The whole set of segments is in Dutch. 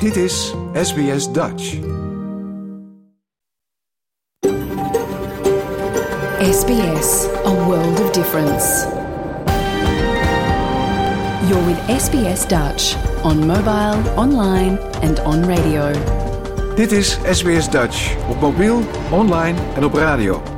Dit is SBS Dutch. SBS, a world of difference. You're with SBS Dutch on mobile, online and on radio. Dit is SBS Dutch op mobiel, online en op radio.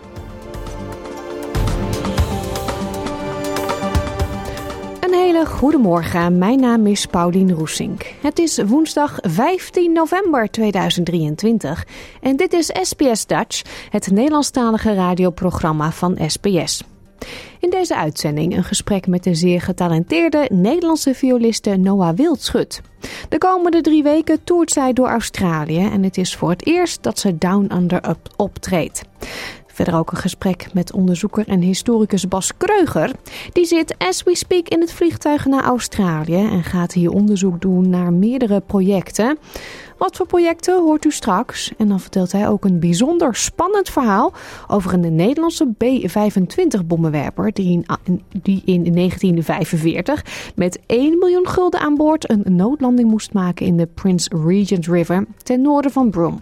Hele goede morgen. Mijn naam is Paulien Roesink. Het is woensdag 15 november 2023 en dit is SBS Dutch, het Nederlandstalige radioprogramma van SBS. In deze uitzending een gesprek met de zeer getalenteerde Nederlandse violiste Noah Wildschut. De komende drie weken toert zij door Australië en het is voor het eerst dat ze Down Under optreedt. Verder ook een gesprek met onderzoeker en historicus Bas Kreuger. Die zit as we speak in het vliegtuig naar Australië en gaat hier onderzoek doen naar meerdere projecten. Wat voor projecten hoort u straks? En dan vertelt hij ook een bijzonder spannend verhaal over een Nederlandse B-25 bommenwerper die in, die in 1945 met 1 miljoen gulden aan boord een noodlanding moest maken in de Prince Regent River ten noorden van Broome.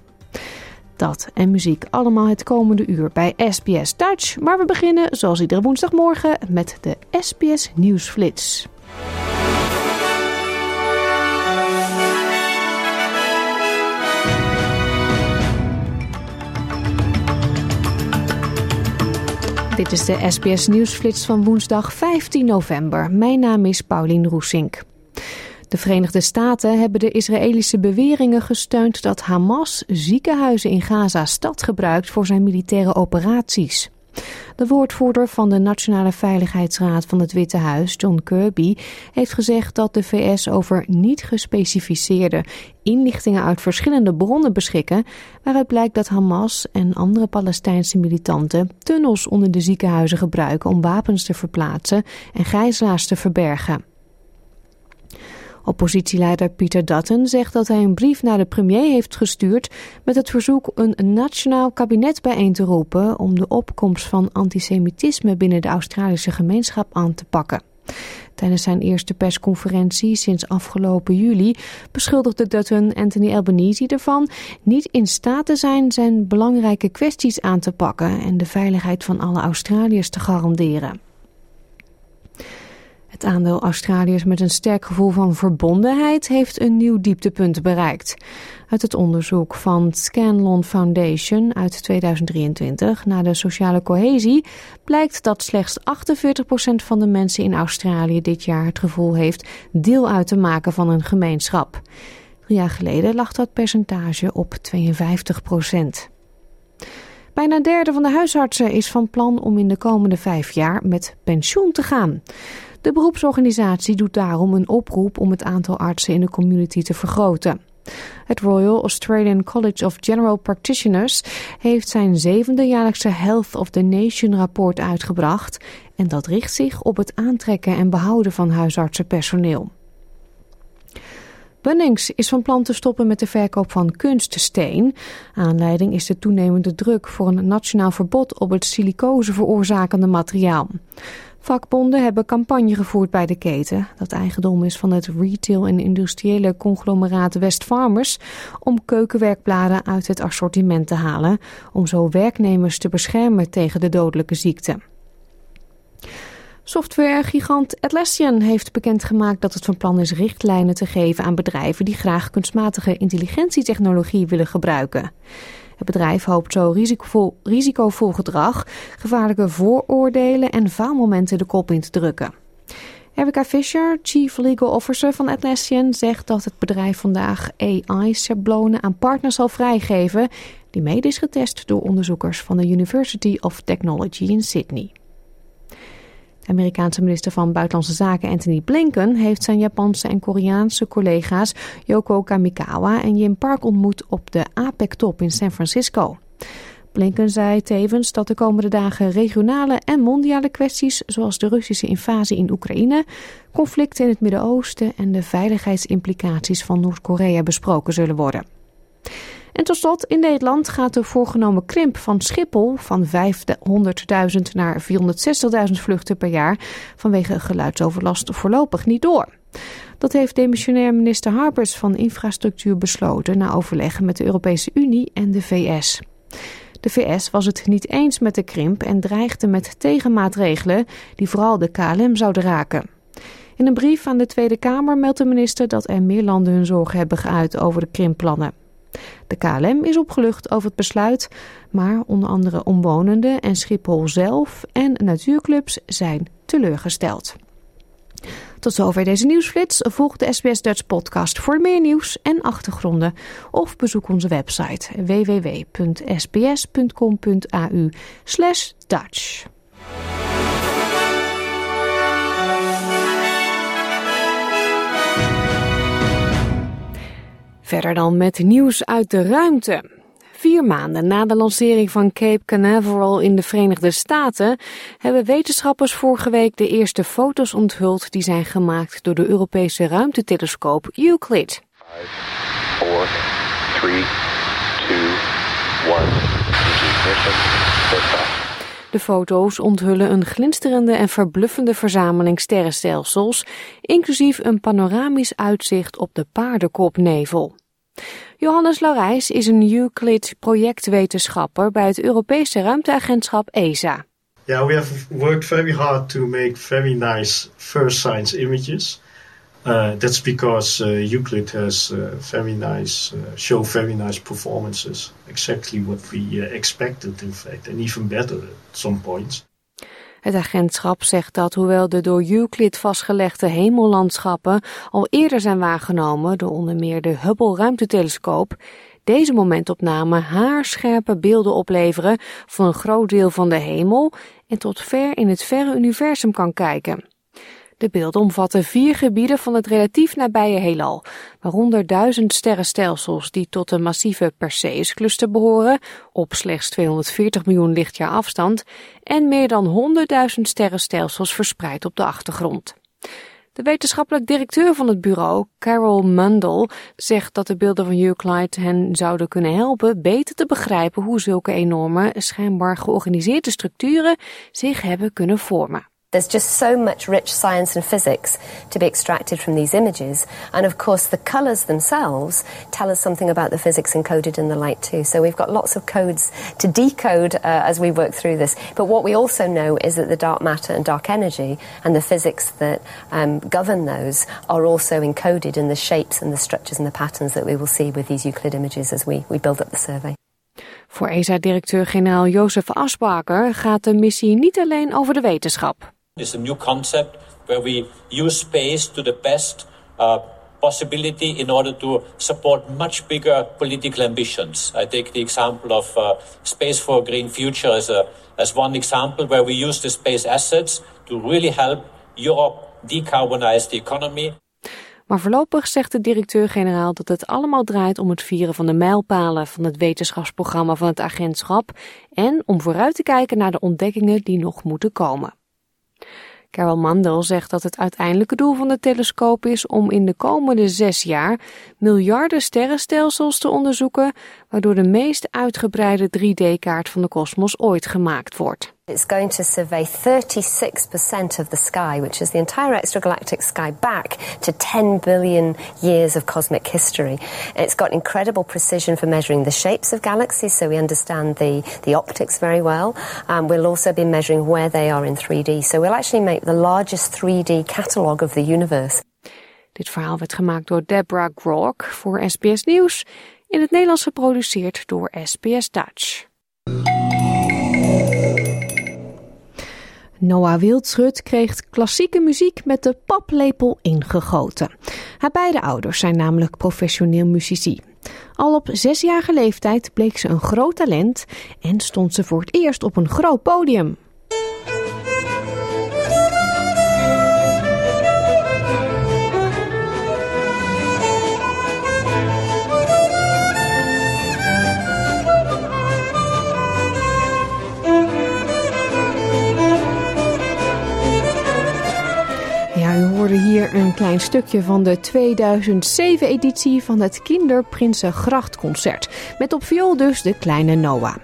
Dat en muziek allemaal het komende uur bij SBS Dutch. Maar we beginnen zoals iedere woensdagmorgen met de SBS Nieuwsflits. Dit is de SBS Nieuwsflits van woensdag 15 november. Mijn naam is Paulien Roesink. De Verenigde Staten hebben de Israëlische beweringen gesteund dat Hamas ziekenhuizen in Gaza-stad gebruikt voor zijn militaire operaties. De woordvoerder van de Nationale Veiligheidsraad van het Witte Huis, John Kirby, heeft gezegd dat de VS over niet gespecificeerde inlichtingen uit verschillende bronnen beschikken, waaruit blijkt dat Hamas en andere Palestijnse militanten tunnels onder de ziekenhuizen gebruiken om wapens te verplaatsen en gijzelaars te verbergen. Oppositieleider Peter Dutton zegt dat hij een brief naar de premier heeft gestuurd met het verzoek een nationaal kabinet bijeen te roepen om de opkomst van antisemitisme binnen de Australische gemeenschap aan te pakken. Tijdens zijn eerste persconferentie sinds afgelopen juli beschuldigde Dutton Anthony Albanese ervan niet in staat te zijn zijn belangrijke kwesties aan te pakken en de veiligheid van alle Australiërs te garanderen. Het aandeel Australiërs met een sterk gevoel van verbondenheid heeft een nieuw dieptepunt bereikt. Uit het onderzoek van Scanlon Foundation uit 2023 naar de sociale cohesie blijkt dat slechts 48% van de mensen in Australië dit jaar het gevoel heeft deel uit te maken van een gemeenschap. Drie jaar geleden lag dat percentage op 52%. Bijna een derde van de huisartsen is van plan om in de komende vijf jaar met pensioen te gaan. De beroepsorganisatie doet daarom een oproep om het aantal artsen in de community te vergroten. Het Royal Australian College of General Practitioners heeft zijn zevende jaarlijkse Health of the Nation rapport uitgebracht en dat richt zich op het aantrekken en behouden van huisartsenpersoneel. Bunnings is van plan te stoppen met de verkoop van kunststeen. Aanleiding is de toenemende druk voor een nationaal verbod op het silicose veroorzakende materiaal. Vakbonden hebben campagne gevoerd bij de keten, dat eigendom is van het retail- en industriële conglomeraat Westfarmers, om keukenwerkbladen uit het assortiment te halen, om zo werknemers te beschermen tegen de dodelijke ziekte. Softwaregigant Atlassian heeft bekendgemaakt dat het van plan is richtlijnen te geven aan bedrijven die graag kunstmatige intelligentietechnologie willen gebruiken. Het bedrijf hoopt zo risicovol, risicovol gedrag, gevaarlijke vooroordelen en faalmomenten de kop in te drukken. Erica Fisher, Chief Legal Officer van Atlassian, zegt dat het bedrijf vandaag AI-schablonen aan partners zal vrijgeven die mede is getest door onderzoekers van de University of Technology in Sydney. Amerikaanse minister van Buitenlandse Zaken Anthony Blinken heeft zijn Japanse en Koreaanse collega's Yoko Kamikawa en Jim Park ontmoet op de APEC-top in San Francisco. Blinken zei tevens dat de komende dagen regionale en mondiale kwesties, zoals de Russische invasie in Oekraïne, conflicten in het Midden-Oosten en de veiligheidsimplicaties van Noord-Korea besproken zullen worden. En tot slot, in Nederland gaat de voorgenomen krimp van Schiphol van 500.000 naar 460.000 vluchten per jaar vanwege geluidsoverlast voorlopig niet door. Dat heeft demissionair minister Harbers van Infrastructuur besloten na overleg met de Europese Unie en de VS. De VS was het niet eens met de krimp en dreigde met tegenmaatregelen die vooral de KLM zouden raken. In een brief aan de Tweede Kamer meldt de minister dat er meer landen hun zorgen hebben geuit over de krimpplannen. De KLM is opgelucht over het besluit, maar onder andere omwonenden en Schiphol zelf en natuurclubs zijn teleurgesteld. Tot zover deze nieuwsflits. Volg de SBS Dutch podcast voor meer nieuws en achtergronden. Of bezoek onze website www.sbs.com.au Dutch. Verder dan met nieuws uit de ruimte. Vier maanden na de lancering van Cape Canaveral in de Verenigde Staten hebben wetenschappers vorige week de eerste foto's onthuld die zijn gemaakt door de Europese ruimtetelescoop Euclid. 5, 4, 3, 2, 1. De foto's onthullen een glinsterende en verbluffende verzameling sterrenstelsels, inclusief een panoramisch uitzicht op de paardenkopnevel. Johannes Laurijs is een Euclid-projectwetenschapper bij het Europese ruimteagentschap ESA. Yeah, we have worked very hard to make very nice first science images. Uh, that's because uh, Euclid has uh, very nice, uh, show very nice performances. Exactly what we uh, expected, in fact, and even better at some points. Het agentschap zegt dat hoewel de door Euclid vastgelegde hemellandschappen al eerder zijn waargenomen door onder meer de Hubble ruimtetelescoop, deze momentopnamen haarscherpe beelden opleveren van een groot deel van de hemel en tot ver in het verre universum kan kijken. De beelden omvatten vier gebieden van het relatief nabije heelal, waaronder duizend sterrenstelsels die tot de massieve Perseus-cluster behoren, op slechts 240 miljoen lichtjaar afstand, en meer dan 100.000 sterrenstelsels verspreid op de achtergrond. De wetenschappelijk directeur van het bureau, Carol Mundell, zegt dat de beelden van Euclid hen zouden kunnen helpen beter te begrijpen hoe zulke enorme, schijnbaar georganiseerde structuren zich hebben kunnen vormen. There's just so much rich science and physics to be extracted from these images. And of course, the colours themselves tell us something about the physics encoded in the light, too. So we've got lots of codes to decode uh, as we work through this. But what we also know is that the dark matter and dark energy and the physics that um, govern those are also encoded in the shapes and the structures and the patterns that we will see with these Euclid images as we, we build up the survey. Voor ESA-directeur-generaal Jozef Asbaker gaat de missie niet alleen over de wetenschap. Is a new concept where we use space to the best uh, possibility in order to support much bigger political ambitions. I take the example of uh, Space for a Green Future as, a, as one example where we use the space assets to really help Europe decarbonize the economy. Maar voorlopig zegt de directeur-generaal dat het allemaal draait om het vieren van de mijlpalen van het wetenschapsprogramma van het agentschap en om vooruit te kijken naar de ontdekkingen die nog moeten komen. Carol Mandel zegt dat het uiteindelijke doel van de telescoop is om in de komende zes jaar miljarden sterrenstelsels te onderzoeken, waardoor de meest uitgebreide 3D-kaart van de kosmos ooit gemaakt wordt. It's going to survey 36% of the sky, which is the entire extragalactic sky, back to 10 billion years of cosmic history. It's got incredible precision for measuring the shapes of galaxies, so we understand the, the optics very well. Um, we'll also be measuring where they are in 3D. So we'll actually make the largest 3D catalogue of the universe. Dit verhaal werd gemaakt door Deborah Grok voor SBS Nieuws. In het Nederlands geproduceerd door SBS Dutch. Noah Wildschut kreeg klassieke muziek met de paplepel ingegoten. Haar beide ouders zijn namelijk professioneel muzici. Al op zesjarige leeftijd bleek ze een groot talent en stond ze voor het eerst op een groot podium. Hier een klein stukje van de 2007-editie van het Kinderprinsengrachtconcert. Met op viool dus de kleine Noah.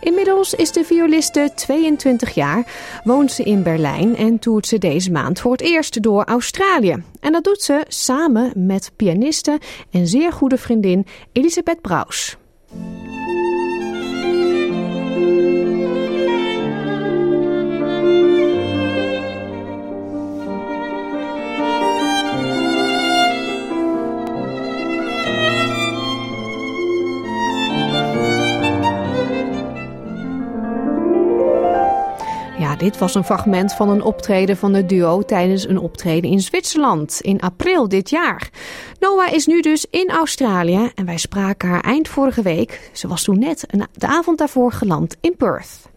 Inmiddels is de violiste 22 jaar, woont ze in Berlijn en toert ze deze maand voor het eerst door Australië. En dat doet ze samen met pianiste en zeer goede vriendin Elisabeth Braus. Dit was een fragment van een optreden van het duo tijdens een optreden in Zwitserland in april dit jaar. Noah is nu dus in Australië en wij spraken haar eind vorige week. Ze was toen net de avond daarvoor geland in Perth.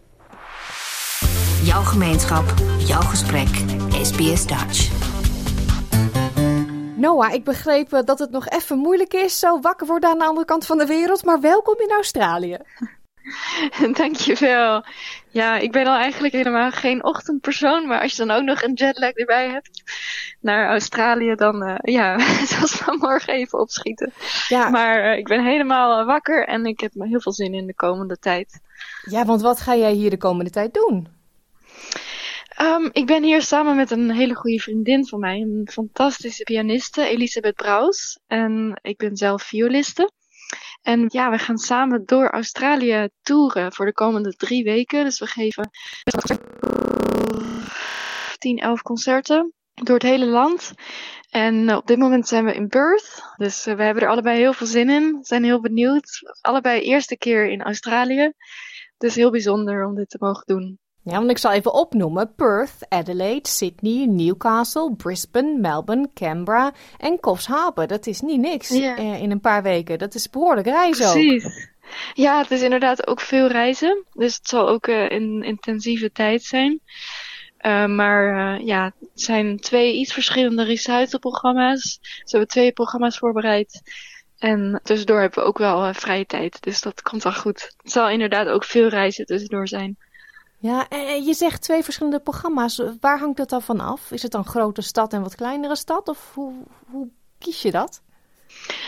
Jouw gemeenschap, jouw gesprek, SBS Dutch. Noah, ik begreep eh, dat het nog even moeilijk is, zo wakker worden aan de andere kant van de wereld, maar welkom in Australië. Dankjewel. Ja, ik ben al eigenlijk helemaal geen ochtendpersoon, maar als je dan ook nog een jetlag erbij hebt naar Australië, dan uh, ja, het was vanmorgen even opschieten. Ja. Maar uh, ik ben helemaal wakker en ik heb heel veel zin in de komende tijd. Ja, want wat ga jij hier de komende tijd doen? Um, ik ben hier samen met een hele goede vriendin van mij, een fantastische pianiste, Elisabeth Braus. En ik ben zelf violiste. En ja, we gaan samen door Australië toeren voor de komende drie weken. Dus we geven 10, 11 concerten door het hele land. En op dit moment zijn we in Perth. Dus we hebben er allebei heel veel zin in. Zijn heel benieuwd. Allebei eerste keer in Australië. Dus heel bijzonder om dit te mogen doen. Ja, want ik zal even opnoemen. Perth, Adelaide, Sydney, Newcastle, Brisbane, Melbourne, Canberra en Coffs Harbour. Dat is niet niks ja. in een paar weken. Dat is behoorlijk reizen Precies. ook. Ja, het is inderdaad ook veel reizen. Dus het zal ook uh, een intensieve tijd zijn. Uh, maar uh, ja, het zijn twee iets verschillende recitalprogramma's. Ze hebben twee programma's voorbereid. En tussendoor hebben we ook wel vrije tijd. Dus dat komt wel goed. Het zal inderdaad ook veel reizen tussendoor zijn. Ja, en je zegt twee verschillende programma's. Waar hangt dat dan van af? Is het dan grote stad en wat kleinere stad? Of hoe, hoe kies je dat?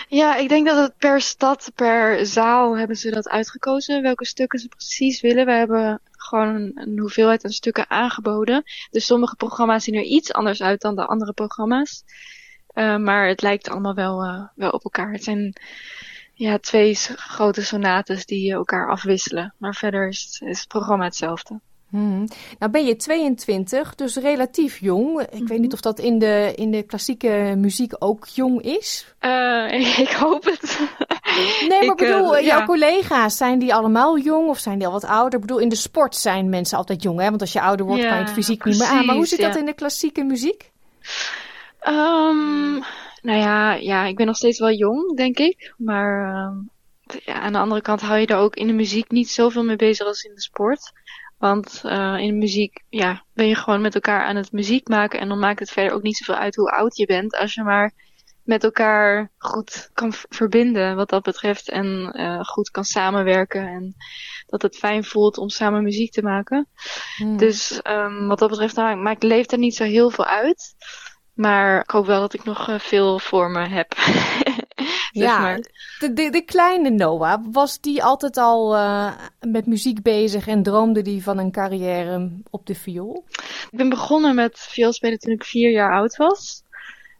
Ja, ik denk dat het per stad, per zaal hebben ze dat uitgekozen. Welke stukken ze precies willen. We hebben gewoon een, hoeveelheid aan stukken aangeboden. Dus sommige programma's zien er iets anders uit dan de andere programma's. Uh, maar het lijkt allemaal wel, uh, wel op elkaar. Het zijn ja, twee grote sonates die elkaar afwisselen. Maar verder is het, is het programma hetzelfde. Hmm. Nou ben je 22, dus relatief jong. Ik weet niet of dat in de, in de klassieke muziek ook jong is. Uh, ik hoop het. Nee, maar ik bedoel, uh, jouw ja. collega's, zijn die allemaal jong of zijn die al wat ouder? Ik bedoel, in de sport zijn mensen altijd jong, hè? Want als je ouder wordt, ja, kan je het fysiek precies, niet meer aan. Maar hoe zit dat in de klassieke muziek? Um, nou ja, ja, ik ben nog steeds wel jong, denk ik. Maar uh, ja, aan de andere kant hou je er ook in de muziek niet zoveel mee bezig als in de sport. Want uh, in de muziek ja, ben je gewoon met elkaar aan het muziek maken. En dan maakt het verder ook niet zoveel uit hoe oud je bent. Als je maar met elkaar goed kan verbinden wat dat betreft. En uh, goed kan samenwerken. En dat het fijn voelt om samen muziek te maken. Hmm. Dus um, wat dat betreft nou, maakt leeftijd niet zo heel veel uit. Maar ik hoop wel dat ik nog uh, veel voor me heb. ja, maar. de, de, de, kleine Noah, was die altijd al uh, met muziek bezig en droomde die van een carrière op de viool? Ik ben begonnen met vioolspelen toen ik vier jaar oud was.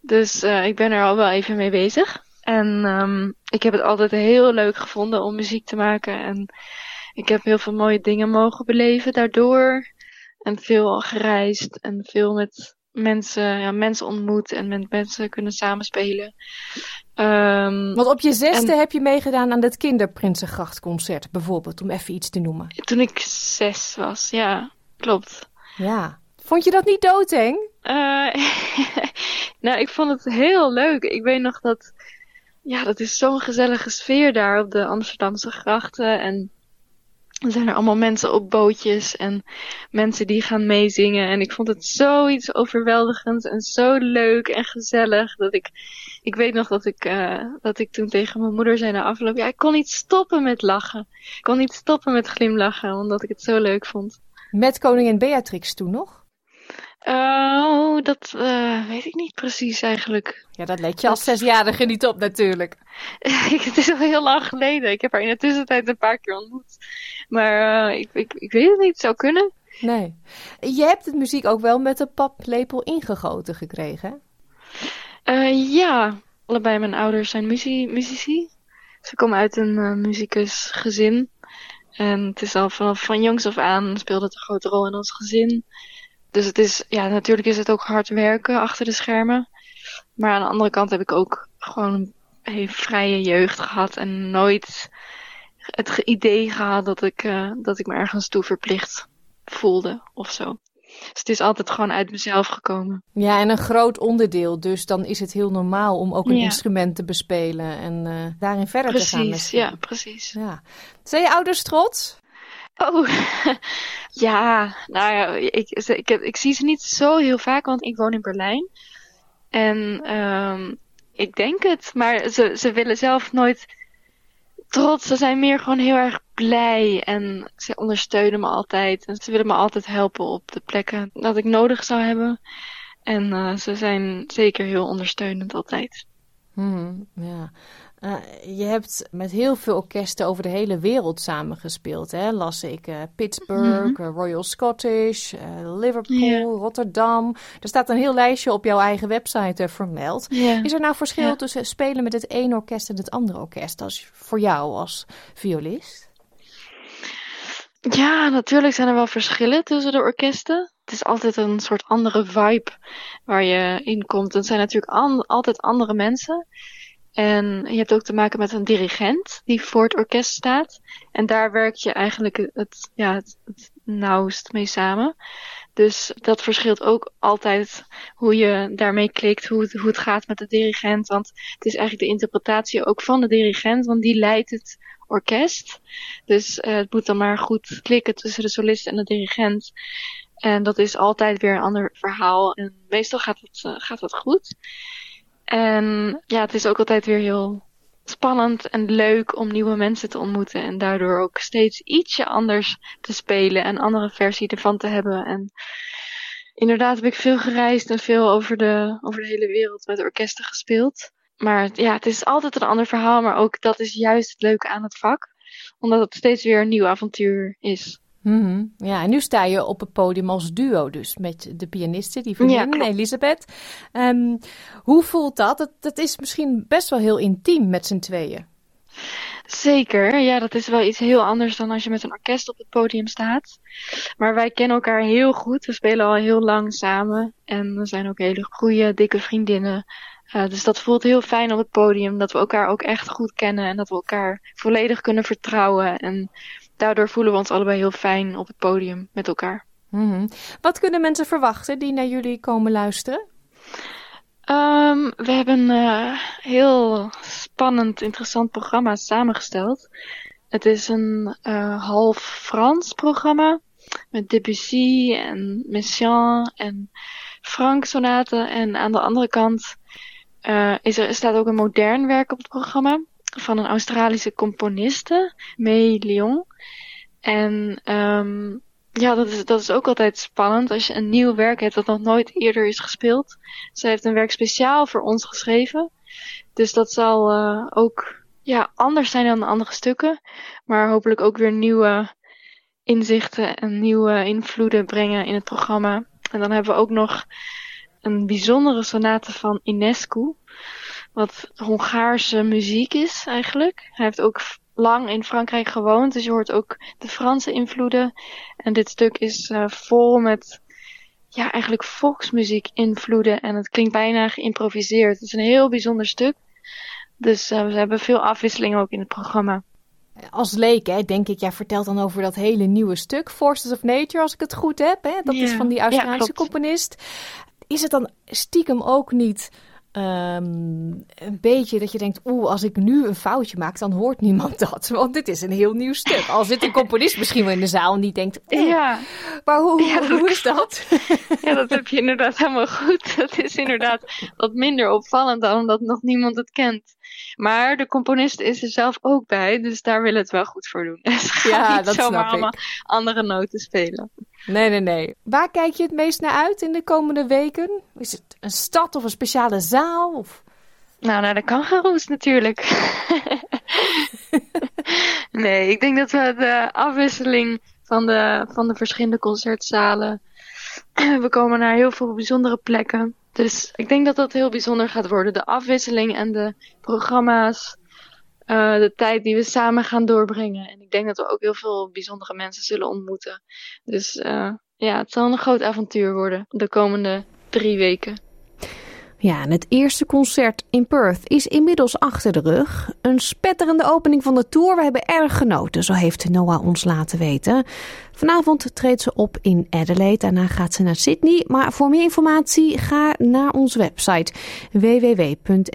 Dus uh, ik ben er al wel even mee bezig. En um, ik heb het altijd heel leuk gevonden om muziek te maken. En ik heb heel veel mooie dingen mogen beleven daardoor. En veel gereisd en veel met mensen, ja, mensen ontmoet en met mensen kunnen samenspelen. Um, Want op je zesde en, heb je meegedaan aan het Kinderprinsengrachtconcert bijvoorbeeld, om even iets te noemen. Toen ik zes was, ja, klopt. Ja. Vond je dat niet doodeng? Uh, nou, ik vond het heel leuk. Ik weet nog dat, ja, dat is zo'n gezellige sfeer daar op de Amsterdamse grachten en er zijn er allemaal mensen op bootjes en mensen die gaan meezingen. En ik vond het zoiets overweldigends en zo leuk en gezellig. Dat ik, ik weet nog dat ik, uh, dat ik toen tegen mijn moeder zei na afloop. Ja, ik kon niet stoppen met lachen. Ik kon niet stoppen met glimlachen, omdat ik het zo leuk vond. Met koningin Beatrix toen nog? Oh, dat uh, weet ik niet precies eigenlijk. Ja, dat let je als zesjarige niet op natuurlijk. het is al heel lang geleden. Ik heb haar in de tussentijd een paar keer ontmoet. Maar uh, ik, ik, ik weet het niet, het zou kunnen. Nee. Je hebt het muziek ook wel met de paplepel ingegoten gekregen, uh, ja, allebei mijn ouders zijn muzie muzici. Ze komen uit een muzikusgezin. En het is al vanaf van jongs af aan speelde het een grote rol in ons gezin. Dus het is, ja, natuurlijk is het ook hard werken achter de schermen. Maar aan de andere kant heb ik ook gewoon een vrije jeugd gehad en nooit het idee gehad dat ik, uh, dat ik me ergens toe verplicht voelde of zo. Dus het is altijd gewoon uit mezelf gekomen. Ja, en een groot onderdeel. Dus dan is het heel normaal om ook een instrument te bespelen en uh, daarin verder precies, te gaan. Precies, ja, precies. Ja. Zijn je ouders trots? Oh, ja, nou ja, ik, ik, ik, zie ze niet zo heel vaak, want ik woon in Berlijn. En um, ik denk het, maar ze, ze willen zelf nooit trots. Ze zijn meer gewoon heel erg blij en ze ondersteunen me altijd. En ze willen me altijd helpen op de plekken dat ik nodig zou hebben. En uh, ze zijn zeker heel ondersteunend altijd. Hmm, ja. Uh, je hebt met heel veel orkesten over de hele wereld samengespeeld. Hè? Las ik uh, Pittsburgh, mm -hmm. Royal Scottish, uh, Liverpool, yeah. Rotterdam. Er staat een heel lijstje op jouw eigen website vermeld. Yeah. Is er nou verschil yeah. tussen spelen met het ene orkest en het andere orkest als, voor jou als violist? Ja, natuurlijk zijn er wel verschillen tussen de orkesten. Het is altijd een soort andere vibe waar je in komt. Het zijn natuurlijk an altijd andere mensen. En je hebt ook te maken met een dirigent die voor het orkest staat. En daar werk je eigenlijk het, ja, het, nauwst mee samen. Dus dat verschilt ook altijd hoe je daarmee klikt, hoe het, hoe het gaat met de dirigent. Want het is eigenlijk de interpretatie ook van de dirigent, want die leidt het orkest. Dus uh, het moet dan maar goed klikken tussen de solist en de dirigent. En dat is altijd weer een ander verhaal. En meestal gaat het, uh, gaat het goed. En ja, het is ook altijd weer heel spannend en leuk om nieuwe mensen te ontmoeten. En daardoor ook steeds ietsje anders te spelen. En andere versie ervan te hebben. En inderdaad heb ik veel gereisd en veel over de, over de hele wereld met orkesten gespeeld. Maar ja, het is altijd een ander verhaal. Maar ook dat is juist het leuke aan het vak. Omdat het steeds weer een nieuw avontuur is. Mm -hmm. Ja, en nu sta je op het podium als duo dus met de pianiste, die vriendin ja, Elisabeth. Um, hoe voelt dat? dat? Dat is misschien best wel heel intiem met z'n tweeën. Zeker, ja, dat is wel iets heel anders dan als je met een orkest op het podium staat. Maar wij kennen elkaar heel goed. We spelen al heel lang samen en we zijn ook hele goede, dikke vriendinnen. Uh, dus dat voelt heel fijn op het podium, dat we elkaar ook echt goed kennen en dat we elkaar volledig kunnen vertrouwen. En daardoor voelen we ons allebei heel fijn op het podium met elkaar. Mm -hmm. Wat kunnen mensen verwachten die naar jullie komen luisteren? Um, we hebben een uh, heel spannend, interessant programma samengesteld. Het is een uh, half Frans programma met Debussy en Messiaen en Frank sonaten. En aan de andere kant uh, is er, staat ook een modern werk op het programma van een Australische componiste, May Lyon. En um, ja, dat is, dat is ook altijd spannend als je een nieuw werk hebt dat nog nooit eerder is gespeeld. Zij heeft een werk speciaal voor ons geschreven. Dus dat zal uh, ook ja, anders zijn dan de andere stukken. Maar hopelijk ook weer nieuwe inzichten en nieuwe invloeden brengen in het programma. En dan hebben we ook nog een bijzondere sonate van Inescu. Wat Hongaarse muziek is eigenlijk. Hij heeft ook lang in Frankrijk gewoond, dus je hoort ook de Franse invloeden. En dit stuk is uh, vol met ja, eigenlijk volksmuziek invloeden en het klinkt bijna geïmproviseerd. Het is een heel bijzonder stuk. Dus uh, we hebben veel afwisseling ook in het programma. Als leek, hè, denk ik, jij vertelt dan over dat hele nieuwe stuk, Forces of Nature, als ik het goed heb. Hè? Dat is van die Australische ja, componist. Is het dan stiekem ook niet Um, een beetje dat je denkt, oeh, als ik nu een foutje maak, dan hoort niemand dat. Want dit is een heel nieuw stuk. Al zit een componist misschien wel in de zaal en die denkt, oeh, ja. maar hoe, ja, hoe is dat? Ja, dat heb je inderdaad helemaal goed. Dat is inderdaad wat minder opvallend dan omdat nog niemand het kent. Maar de componist is er zelf ook bij, dus daar willen het wel goed voor doen. Ja, niet dat zomaar snap ik. allemaal andere noten spelen. Nee, nee, nee. Waar kijk je het meest naar uit in de komende weken? Is het een stad of een speciale zaal? Of... Nou, naar de kangaroes natuurlijk. nee, ik denk dat we de afwisseling van de, van de verschillende concertzalen. We komen naar heel veel bijzondere plekken. Dus ik denk dat dat heel bijzonder gaat worden. De afwisseling en de programma's. eh, de tijd die we samen gaan doorbrengen. En ik denk dat we ook heel veel bijzondere mensen zullen ontmoeten. Dus eh, ja, het zal een groot avontuur worden de komende drie weken. Ja, en het eerste concert in Perth is inmiddels achter de rug. Een spetterende opening van de tour. We hebben erg genoten, zo heeft Noah ons laten weten. Vanavond treedt ze op in Adelaide. Daarna gaat ze naar Sydney. Maar voor meer informatie ga naar onze website www.sbs.com.au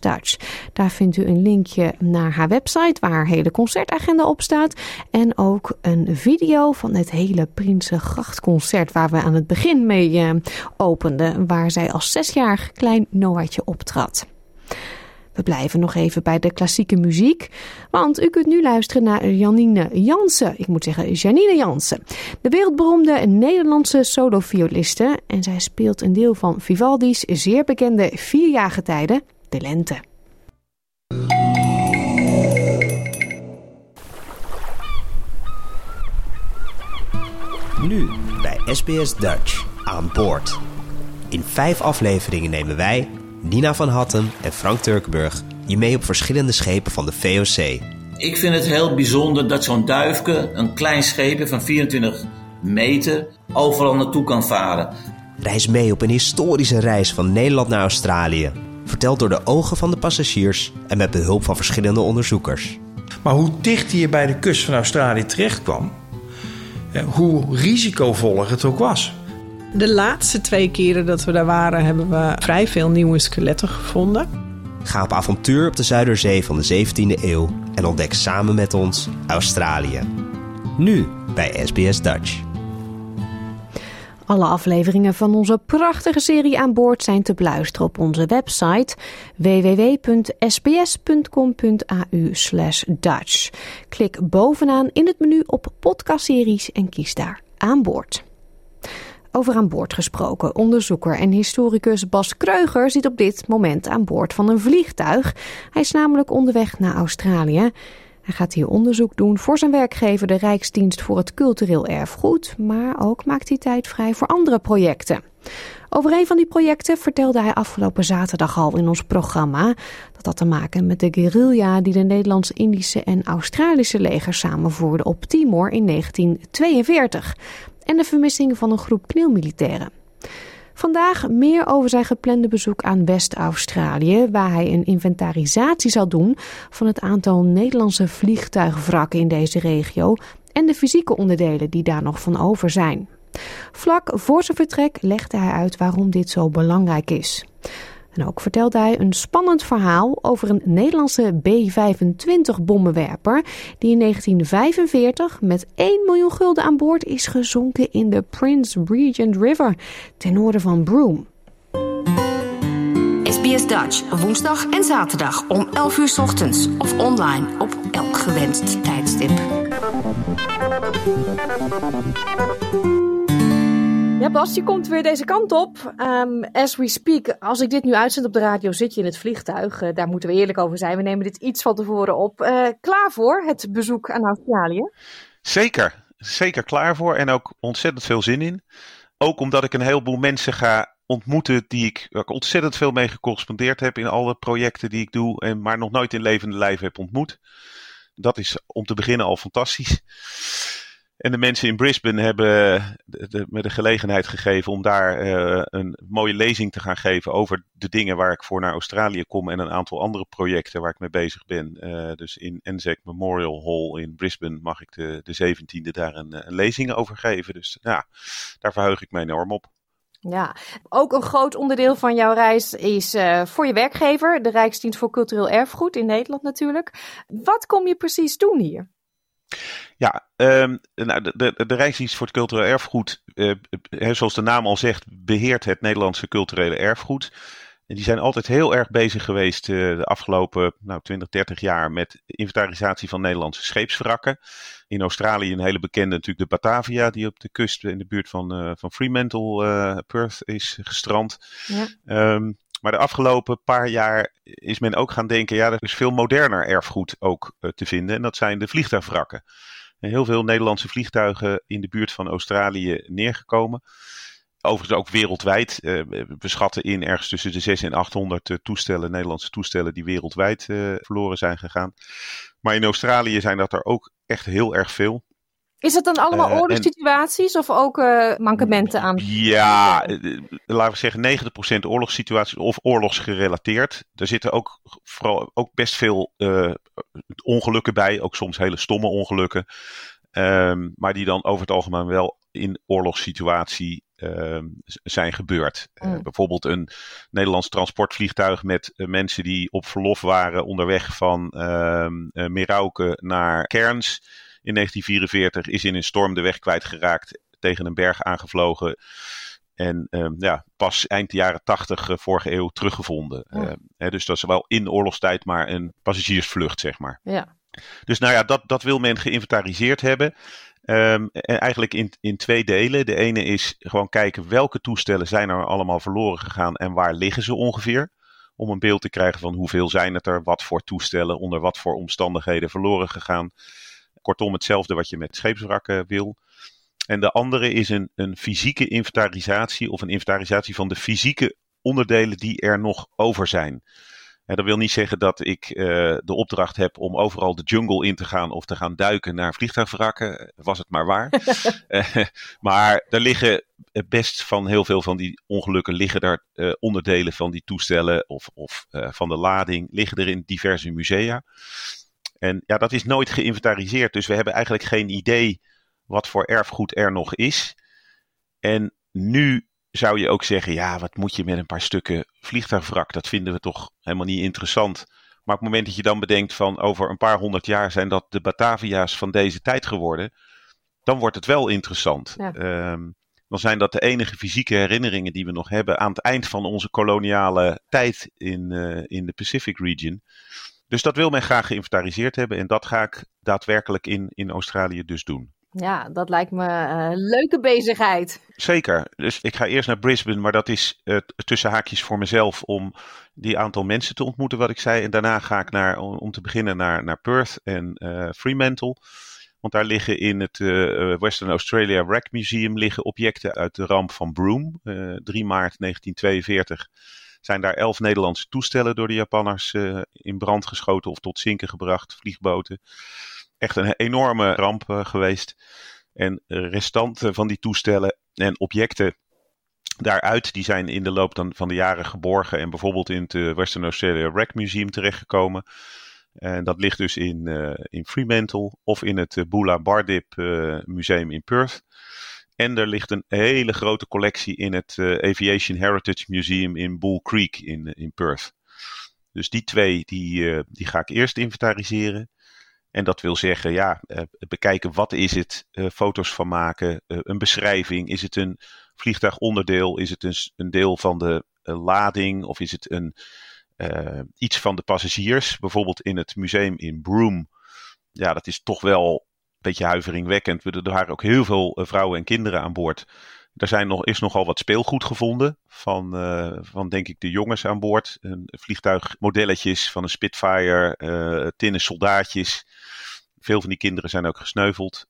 Dutch. Daar vindt u een linkje naar haar website waar haar hele concertagenda op staat. En ook een video van het hele Prinsengrachtconcert waar we aan het begin mee eh, openden. Waar zij als zesjarig klein Noah'tje optrad. We blijven nog even bij de klassieke muziek, want u kunt nu luisteren naar Janine Jansen. Ik moet zeggen Janine Jansen, de wereldberoemde Nederlandse solovioliste. En zij speelt een deel van Vivaldi's zeer bekende vierjarige tijden, de lente. Nu bij SBS Dutch aan boord. In vijf afleveringen nemen wij, Nina van Hatten en Frank Turkenburg, je mee op verschillende schepen van de VOC. Ik vind het heel bijzonder dat zo'n duifke, een klein scheepje van 24 meter, overal naartoe kan varen. Reis mee op een historische reis van Nederland naar Australië. Verteld door de ogen van de passagiers en met behulp van verschillende onderzoekers. Maar hoe dicht hij bij de kust van Australië terecht kwam, hoe risicovoller het ook was. De laatste twee keren dat we daar waren, hebben we vrij veel nieuwe skeletten gevonden. Ga op avontuur op de Zuiderzee van de 17e eeuw en ontdek samen met ons Australië. Nu bij SBS Dutch. Alle afleveringen van onze prachtige serie aan boord zijn te beluisteren op onze website www.sbs.com.au Dutch. Klik bovenaan in het menu op podcastseries en kies daar aan boord. Over aan boord gesproken, onderzoeker en historicus Bas Kreuger zit op dit moment aan boord van een vliegtuig. Hij is namelijk onderweg naar Australië. Hij gaat hier onderzoek doen voor zijn werkgever, de Rijksdienst voor het Cultureel Erfgoed, maar ook maakt hij tijd vrij voor andere projecten. Over een van die projecten vertelde hij afgelopen zaterdag al in ons programma. Dat had te maken met de guerrilla die de Nederlands-Indische en Australische legers samenvoerden op Timor in 1942 en de vermissing van een groep kneelmilitairen. Vandaag meer over zijn geplande bezoek aan West-Australië, waar hij een inventarisatie zal doen van het aantal Nederlandse vliegtuigwrakken in deze regio en de fysieke onderdelen die daar nog van over zijn. Vlak voor zijn vertrek legde hij uit waarom dit zo belangrijk is. En ook vertelde hij een spannend verhaal over een Nederlandse B-25 bommenwerper die in 1945 met 1 miljoen gulden aan boord is gezonken in de Prince Regent River ten noorden van Broome. SBS Dutch, woensdag en zaterdag om 11 uur ochtends of online op elk gewenst tijdstip. Ja, Bas, je komt weer deze kant op. Um, as we speak, als ik dit nu uitzend op de radio, zit je in het vliegtuig. Uh, daar moeten we eerlijk over zijn. We nemen dit iets van tevoren op. Uh, klaar voor het bezoek aan Australië? Zeker, zeker klaar voor en ook ontzettend veel zin in. Ook omdat ik een heleboel mensen ga ontmoeten die ik, waar ik ontzettend veel mee gecorrespondeerd heb in alle projecten die ik doe, en maar nog nooit in levende lijf heb ontmoet. Dat is om te beginnen al fantastisch. En de mensen in Brisbane hebben de, me de gelegenheid gegeven om daar uh, een mooie lezing te gaan geven over de dingen waar ik voor naar Australië kom en een aantal andere projecten waar ik mee bezig ben. Uh, dus in Anzac Memorial Hall in Brisbane mag ik de, de 17e daar een, een lezing over geven. Dus ja, daar verheug ik me enorm op. Ja, ook een groot onderdeel van jouw reis is uh, voor je werkgever, de Rijksdienst voor Cultureel Erfgoed in Nederland natuurlijk. Wat kom je precies doen hier? Ja, um, nou, de, de, de Rijksdienst voor het Cultureel Erfgoed, uh, zoals de naam al zegt, beheert het Nederlandse culturele erfgoed. En die zijn altijd heel erg bezig geweest uh, de afgelopen nou, 20, 30 jaar met inventarisatie van Nederlandse scheepswrakken. In Australië een hele bekende natuurlijk de Batavia, die op de kust in de buurt van, uh, van Fremantle, Perth, is gestrand. Ja. Um, maar de afgelopen paar jaar is men ook gaan denken, ja, er is veel moderner erfgoed ook te vinden. En dat zijn de vliegtuigwrakken. Heel veel Nederlandse vliegtuigen in de buurt van Australië neergekomen. Overigens ook wereldwijd. Uh, we schatten in ergens tussen de 600 en 800 uh, toestellen, Nederlandse toestellen, die wereldwijd verloren zijn gegaan. Maar in Australië zijn dat er ook echt heel erg veel. Is het dan allemaal oorlogssituaties en, of ook mankementen aan? Ja, laten we zeggen 90% oorlogssituaties of oorlogsgerelateerd. Er zitten ook vooral ook best veel ongelukken bij, ook soms hele stomme ongelukken. Um, maar die dan over het algemeen wel in oorlogssituatie uh, zijn gebeurd. Mm. Bijvoorbeeld een Nederlands transportvliegtuig met mensen die op verlof waren onderweg van uh, Merauke naar Kerns. In 1944 is in een storm de weg kwijtgeraakt, tegen een berg aangevlogen. En ehm, ja, pas eind jaren 80, eh, vorige eeuw, teruggevonden. Oh. dus dat is wel in oorlogstijd maar een passagiersvlucht, zeg maar. Ja. Dus nou ja, dat, dat wil men geïnventariseerd hebben. Um, en eigenlijk in, in twee delen. De ene is gewoon kijken welke toestellen zijn er allemaal verloren gegaan en waar liggen ze ongeveer. Om een beeld te krijgen van hoeveel zijn het er, wat voor toestellen, onder wat voor omstandigheden verloren gegaan. Kortom, hetzelfde wat je met scheepswrakken wil. En de andere is een, een fysieke inventarisatie of een inventarisatie van de fysieke onderdelen die er nog over zijn. En dat wil niet zeggen dat ik uh, de opdracht heb om overal de jungle in te gaan of te gaan duiken naar vliegtuigwrakken. Was het maar waar. uh, maar er liggen best van heel veel van die ongelukken liggen daar uh, onderdelen van die toestellen of, of van de lading liggen er in diverse musea. En ja, dat is nooit geïnventariseerd. Dus we hebben eigenlijk geen idee wat voor erfgoed er nog is. En nu zou je ook zeggen, ja, wat moet je met een paar stukken vliegtuigwrak? Dat vinden we toch helemaal niet interessant. Maar op het moment dat je dan bedenkt van over een paar honderd jaar zijn dat de Batavia's van deze tijd geworden, dan wordt het wel interessant. Ja. Um, dan zijn dat de enige fysieke herinneringen die we nog hebben aan het eind van onze koloniale tijd in, uh, in de Pacific region. Dus dat wil men graag geïnventariseerd hebben en dat ga ik daadwerkelijk in, in Australië dus doen. Ja, dat lijkt me een leuke bezigheid. Zeker. Dus ik ga eerst naar Brisbane, maar dat is uh, tussen haakjes voor mezelf om die aantal mensen te ontmoeten, wat ik zei. En daarna ga ik naar, om te beginnen naar, naar Perth en uh, Fremantle. Want daar liggen in het uh, Western Australia Wreck Museum liggen objecten uit de ramp van Broome. 3 maart 1942 zijn daar elf Nederlandse toestellen door de Japanners in brand geschoten of tot zinken gebracht, vliegboten echt een enorme ramp uh, geweest. En restanten van die toestellen en objecten daaruit, die zijn in de loop dan van de jaren geborgen en bijvoorbeeld in het uh, Western Australia Wreck Museum terechtgekomen. En dat ligt dus in, uh, in Fremantle of in het uh, Bula Bardip Museum in Perth. En er ligt een hele grote collectie in het Aviation Heritage Museum in Bull Creek in, in Perth. Dus die twee, die, die ga ik eerst inventariseren. En dat wil zeggen, ja, bekijken wat is het, foto's van maken, een beschrijving. Is het een vliegtuigonderdeel? Is het een, een deel van de lading? Of is het een, iets van de passagiers? Bijvoorbeeld in het museum in Broome. Ja, dat is toch wel beetje huiveringwekkend. Er waren ook heel veel vrouwen en kinderen aan boord. Er zijn nog, is nogal wat speelgoed gevonden van, uh, van denk ik de jongens aan boord. Een vliegtuigmodelletjes van een Spitfire, uh, tinnen soldaatjes. Veel van die kinderen zijn ook gesneuveld.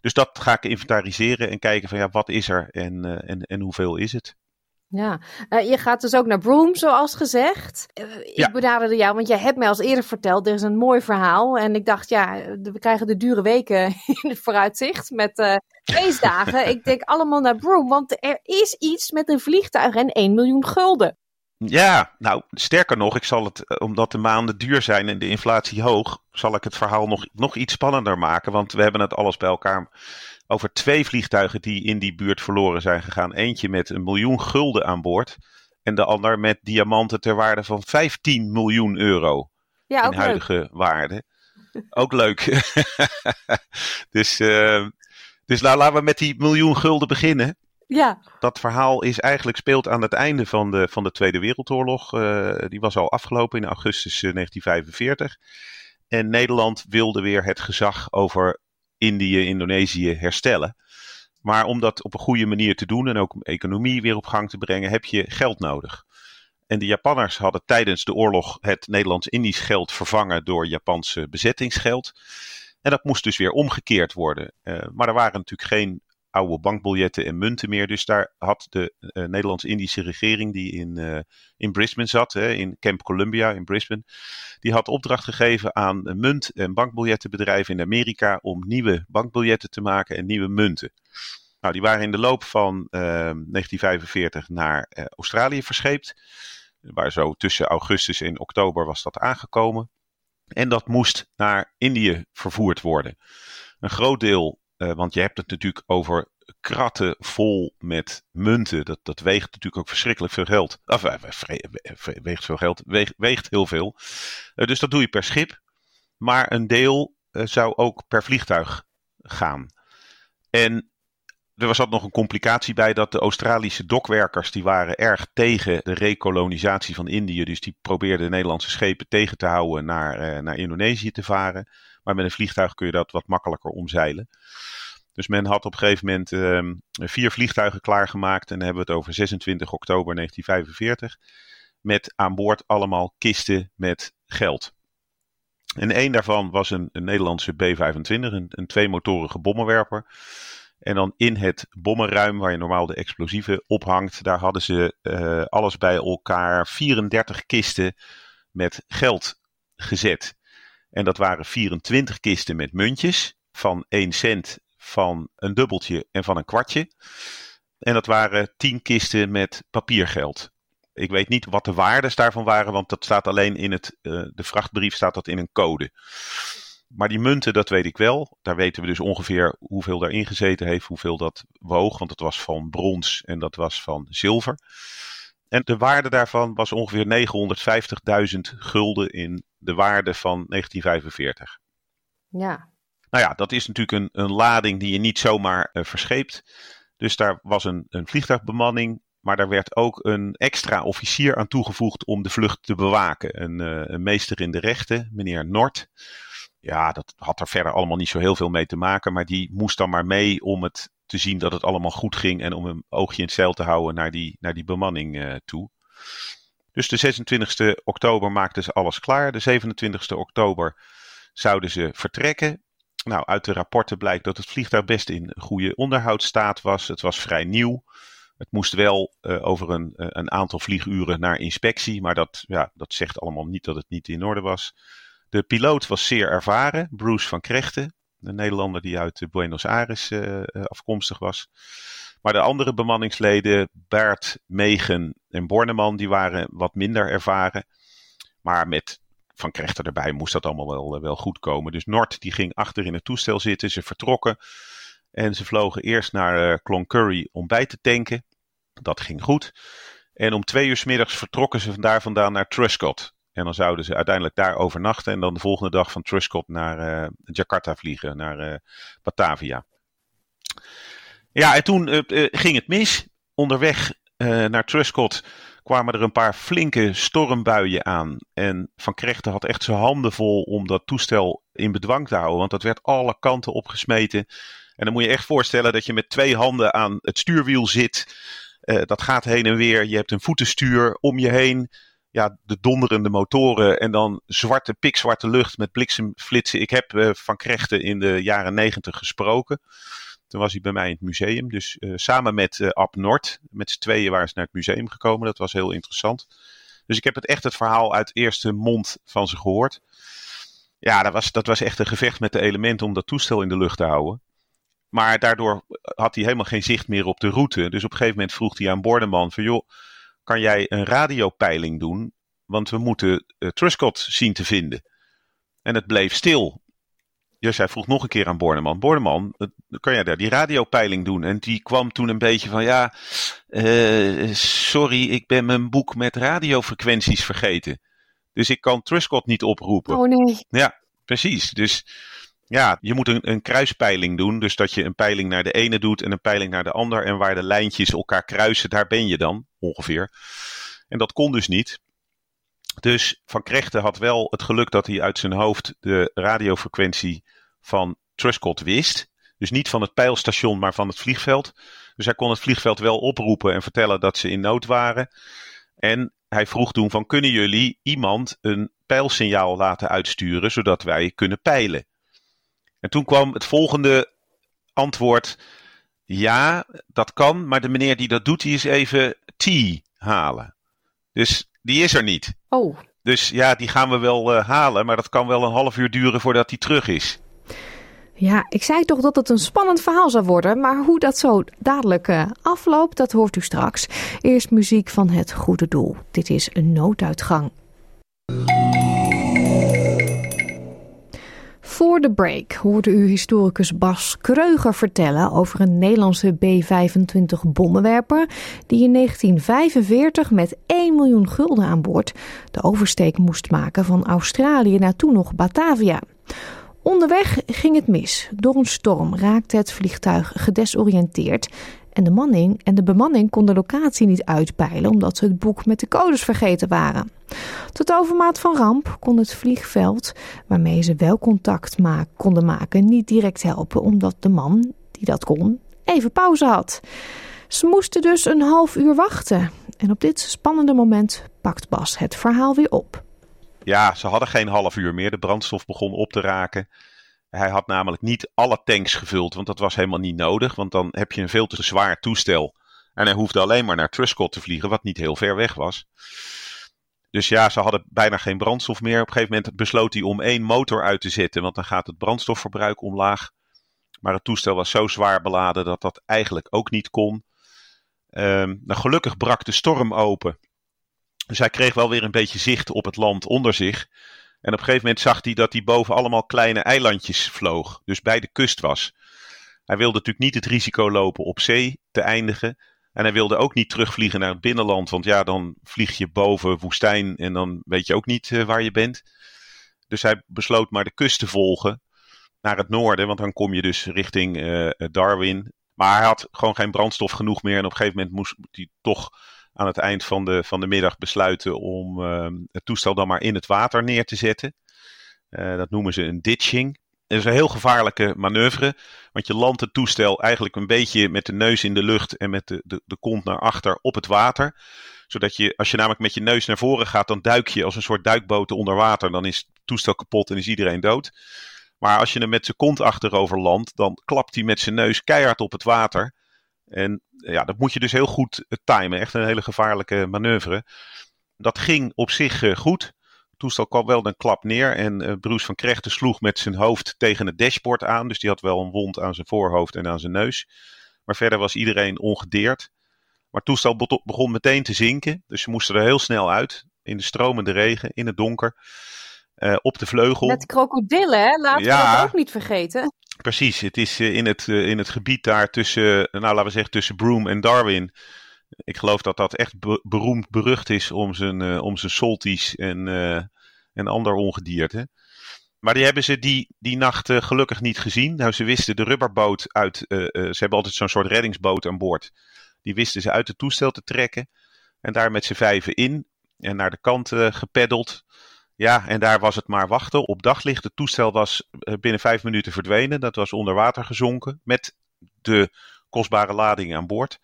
Dus dat ga ik inventariseren en kijken van ja, wat is er en, en, en hoeveel is het. Ja, uh, je gaat dus ook naar Broome, zoals gezegd. Uh, ja. Ik benaderde jou, want jij hebt mij als eerder verteld, er is een mooi verhaal. En ik dacht, ja, we krijgen de dure weken in het vooruitzicht met uh, feestdagen. ik denk allemaal naar Broome, want er is iets met een vliegtuig en 1 miljoen gulden. Ja, nou, sterker nog, ik zal het, omdat de maanden duur zijn en de inflatie hoog, zal ik het verhaal nog, nog iets spannender maken. Want we hebben het alles bij elkaar over twee vliegtuigen die in die buurt verloren zijn gegaan. Eentje met een miljoen gulden aan boord. En de ander met diamanten ter waarde van 15 miljoen euro. Ja, in huidige leuk. waarde. Ook leuk. dus, uh, dus nou, laten we met die miljoen gulden beginnen. Ja. Dat verhaal is eigenlijk speelt aan het einde van de, van de Tweede Wereldoorlog. Uh, die was al afgelopen in augustus 1945. En Nederland wilde weer het gezag over Indië, Indonesië herstellen. Maar om dat op een goede manier te doen en ook economie weer op gang te brengen, heb je geld nodig. En de Japanners hadden tijdens de oorlog het Nederlands-Indisch geld vervangen door Japanse bezettingsgeld. En dat moest dus weer omgekeerd worden. Uh, maar er waren natuurlijk geen oude bankbiljetten en munten meer. Dus daar had de uh, Nederlands-Indische regering, die in, uh, in Brisbane zat, hè, in Camp Columbia in Brisbane, die had opdracht gegeven aan munt- en bankbiljettenbedrijven in Amerika om nieuwe bankbiljetten te maken en nieuwe munten. Nou, die waren in de loop van 1945 naar Australië verscheept. Waar zo tussen augustus en oktober was dat aangekomen. En dat moest naar Indië vervoerd worden. Een groot deel, uh, want je hebt het natuurlijk over kratten vol met munten. Dat, dat weegt natuurlijk ook verschrikkelijk veel geld. Of uh, weegt veel geld, weegt, heel veel. Uh, dus dat doe je per schip. Maar een deel zou ook per vliegtuig gaan. En er was ook nog een complicatie bij dat de Australische dokwerkers die waren erg tegen de rekolonisatie van Indië. Dus die probeerden Nederlandse schepen tegen te houden naar, naar Indonesië te varen. Maar met een vliegtuig kun je dat wat makkelijker omzeilen. Dus men had op een gegeven moment uh, vier vliegtuigen klaargemaakt. En dan hebben we het over 26 oktober 1945. Met aan boord allemaal kisten met geld. En één daarvan was een, Nederlandse B-25, een, een tweemotorige bommenwerper. En dan in het bommenruim, waar je normaal de explosieven ophangt, daar hadden ze uh, alles bij elkaar 34 kisten met geld gezet. En dat waren 24 kisten met muntjes van 1 cent, van een dubbeltje en van een kwartje. En dat waren 10 kisten met papiergeld. Ik weet niet wat de waardes daarvan waren, want dat staat alleen in het, uh, de vrachtbrief staat dat in een code. Maar die munten, dat weet ik wel. Daar weten we dus ongeveer hoeveel daarin gezeten heeft, hoeveel dat woog. Want het was van brons en dat was van zilver. En de waarde daarvan was ongeveer 950.000 gulden in de waarde van 1945. Ja. Nou ja, dat is natuurlijk een, een lading die je niet zomaar uh, verscheept. Dus daar was een, een vliegtuigbemanning. Maar daar werd ook een extra officier aan toegevoegd om de vlucht te bewaken. Een, uh, een meester in de rechten, meneer Nort ja, dat had er verder allemaal niet zo heel veel mee te maken. Maar die moest dan maar mee om het te zien dat het allemaal goed ging. En om een oogje in het zeil te houden naar die, naar die bemanning uh, toe. Dus de 26e oktober maakten ze alles klaar. De 27e oktober zouden ze vertrekken. Nou, uit de rapporten blijkt dat het vliegtuig best in goede onderhoudsstaat was. Het was vrij nieuw. Het moest wel uh, over een, uh, een aantal vlieguren naar inspectie. Maar dat, ja, dat zegt allemaal niet dat het niet in orde was. De piloot was zeer ervaren, Bruce van Krechten, de Nederlander die uit Buenos Aires afkomstig was. Maar de andere bemanningsleden, Bert, Megen en Borneman, die waren wat minder ervaren. Maar met Van Krechter erbij moest dat allemaal wel, wel goed komen. Dus Nord die ging achter in het toestel zitten, ze vertrokken. En ze vlogen eerst naar Cloncurry om bij te tanken. Dat ging goed. En om twee uur middags vertrokken ze daar vandaan naar Truscott. En dan zouden ze uiteindelijk daar overnachten en dan de volgende dag van Truscott naar uh, Jakarta vliegen, naar Batavia. Ja, en toen uh, ging het mis. Onderweg naar Truscott kwamen er een paar flinke stormbuien aan. En Van Krechten had echt zijn handen vol om dat toestel in bedwang te houden, want dat werd alle kanten opgesmeten. En dan moet je echt voorstellen dat je met twee handen aan het stuurwiel zit. dat gaat heen en weer. Je hebt een voetenstuur om je heen ja, de donderende motoren en dan zwarte, pikzwarte lucht met bliksemflitsen. Ik heb Van Krechten in de jaren negentig gesproken. Toen was hij bij mij in het museum. Dus uh, samen met uh, Ab Noord, met z'n tweeën waren ze naar het museum gekomen. Dat was heel interessant. Dus ik heb het echt het verhaal uit eerste mond van ze gehoord. Ja, dat was, dat was echt een gevecht met de elementen om dat toestel in de lucht te houden. Maar daardoor had hij helemaal geen zicht meer op de route. Dus op een gegeven moment vroeg hij aan Bordeman van joh kan jij een radiopeiling doen, want we moeten Truscott zien te vinden. En het bleef stil. Dus hij vroeg nog een keer aan Borneman. Borneman, kan jij daar die radiopeiling doen? En die kwam toen een beetje van, ja, uh, sorry, ik ben mijn boek met radiofrequenties vergeten. Dus ik kan Truscott niet oproepen. Oh nee. Ja, precies. Dus ja, je moet een, een kruispeiling doen. Dus dat je een peiling naar de ene doet en een peiling naar de ander. En waar de lijntjes elkaar kruisen, daar ben je dan ongeveer. En dat kon dus niet. Dus Van Krechten had wel het geluk dat hij uit zijn hoofd de radiofrequentie van Truscott wist. Dus niet van het pijlstation, maar van het vliegveld. Dus hij kon het vliegveld wel oproepen en vertellen dat ze in nood waren. En hij vroeg toen van kunnen jullie iemand een pijlsignaal laten uitsturen zodat wij kunnen peilen. En toen kwam het volgende antwoord. Ja, dat kan, maar de meneer die dat doet, die is even T halen. Dus die is er niet. Oh. Dus ja, die gaan we wel uh, halen, maar dat kan wel een half uur duren voordat hij terug is. Ja, ik zei toch dat het een spannend verhaal zou worden, maar hoe dat zo dadelijk uh, afloopt, dat hoort u straks. Eerst muziek van het goede doel. Dit is een nooduitgang. Voor de break hoorde u historicus Bas Kreuger vertellen over een Nederlandse B-25 bommenwerper die in 1945 met 1 miljoen gulden aan boord de oversteek moest maken van Australië naar toen nog Batavia. Onderweg ging het mis. Door een storm raakte het vliegtuig gedesoriënteerd en de, manning en de bemanning kon de locatie niet uitpeilen omdat ze het boek met de codes vergeten waren. Tot overmaat van ramp kon het vliegveld waarmee ze wel contact konden maken niet direct helpen omdat de man die dat kon even pauze had. Ze moesten dus een half uur wachten. En op dit spannende moment pakt Bas het verhaal weer op. Ja, ze hadden geen half uur meer. De brandstof begon op te raken. Hij had namelijk niet alle tanks gevuld, want dat was helemaal niet nodig. Want dan heb je een veel te zwaar toestel. En hij hoefde alleen maar naar Truscott te vliegen, wat niet heel ver weg was. Dus ja, ze hadden bijna geen brandstof meer. Op een gegeven moment besloot hij om één motor uit te zetten, want dan gaat het brandstofverbruik omlaag. Maar het toestel was zo zwaar beladen dat dat eigenlijk ook niet kon. Um, nou, gelukkig brak de storm open. Dus hij kreeg wel weer een beetje zicht op het land onder zich. En op een gegeven moment zag hij dat hij boven allemaal kleine eilandjes vloog. Dus bij de kust was. Hij wilde natuurlijk niet het risico lopen op zee te eindigen. En hij wilde ook niet terugvliegen naar het binnenland. Want ja, dan vlieg je boven woestijn en dan weet je ook niet uh, waar je bent. Dus hij besloot maar de kust te volgen naar het noorden. Want dan kom je dus richting uh, Darwin. Maar hij had gewoon geen brandstof genoeg meer. En op een gegeven moment moest hij toch aan het eind van de, van de middag besluiten om uh, het toestel dan maar in het water neer te zetten. Uh, dat noemen ze een ditching. Dat is een heel gevaarlijke manoeuvre, want je landt het toestel eigenlijk een beetje met de neus in de lucht en met de, de, de kont naar achter op het water. Zodat je, als je namelijk met je neus naar voren gaat, dan duik je als een soort duikboot onder water. Dan is het toestel kapot en is iedereen dood. Maar als je hem met zijn kont achterover landt, dan klapt hij met zijn neus keihard op het water. En ja, dat moet je dus heel goed eh, timen. Echt een hele gevaarlijke manoeuvre. Dat ging op zich uh, goed. Het toestel kwam wel een klap neer. En Bruce van Krechten sloeg met zijn hoofd tegen het dashboard aan. Dus die had wel een wond aan zijn voorhoofd en aan zijn neus. Maar verder was iedereen ongedeerd. Maar het toestel begon meteen te zinken. Dus ze moesten er heel snel uit. In de stromende regen, in het donker. Uh, op de vleugel. Met krokodillen, hè? Laten ja. we dat ook niet vergeten. Precies, het is uh, in, het, uh, in het gebied daar tussen, nou laten we zeggen, tussen Broome en Darwin. Ik geloof dat dat echt be beroemd berucht is om zijn, om zijn salties en, en ander ongedierte. Maar die hebben ze die, die nacht gelukkig niet gezien. Nou, ze wisten de rubberboot uit. ze hebben altijd zo'n soort reddingsboot aan boord. Die wisten ze uit het toestel te trekken. En daar met z'n vijven in. En naar de kant gepeddeld. Ja, en daar was het maar wachten op daglicht. Het toestel was binnen vijf minuten verdwenen. Dat was onder water gezonken met de kostbare lading aan boord.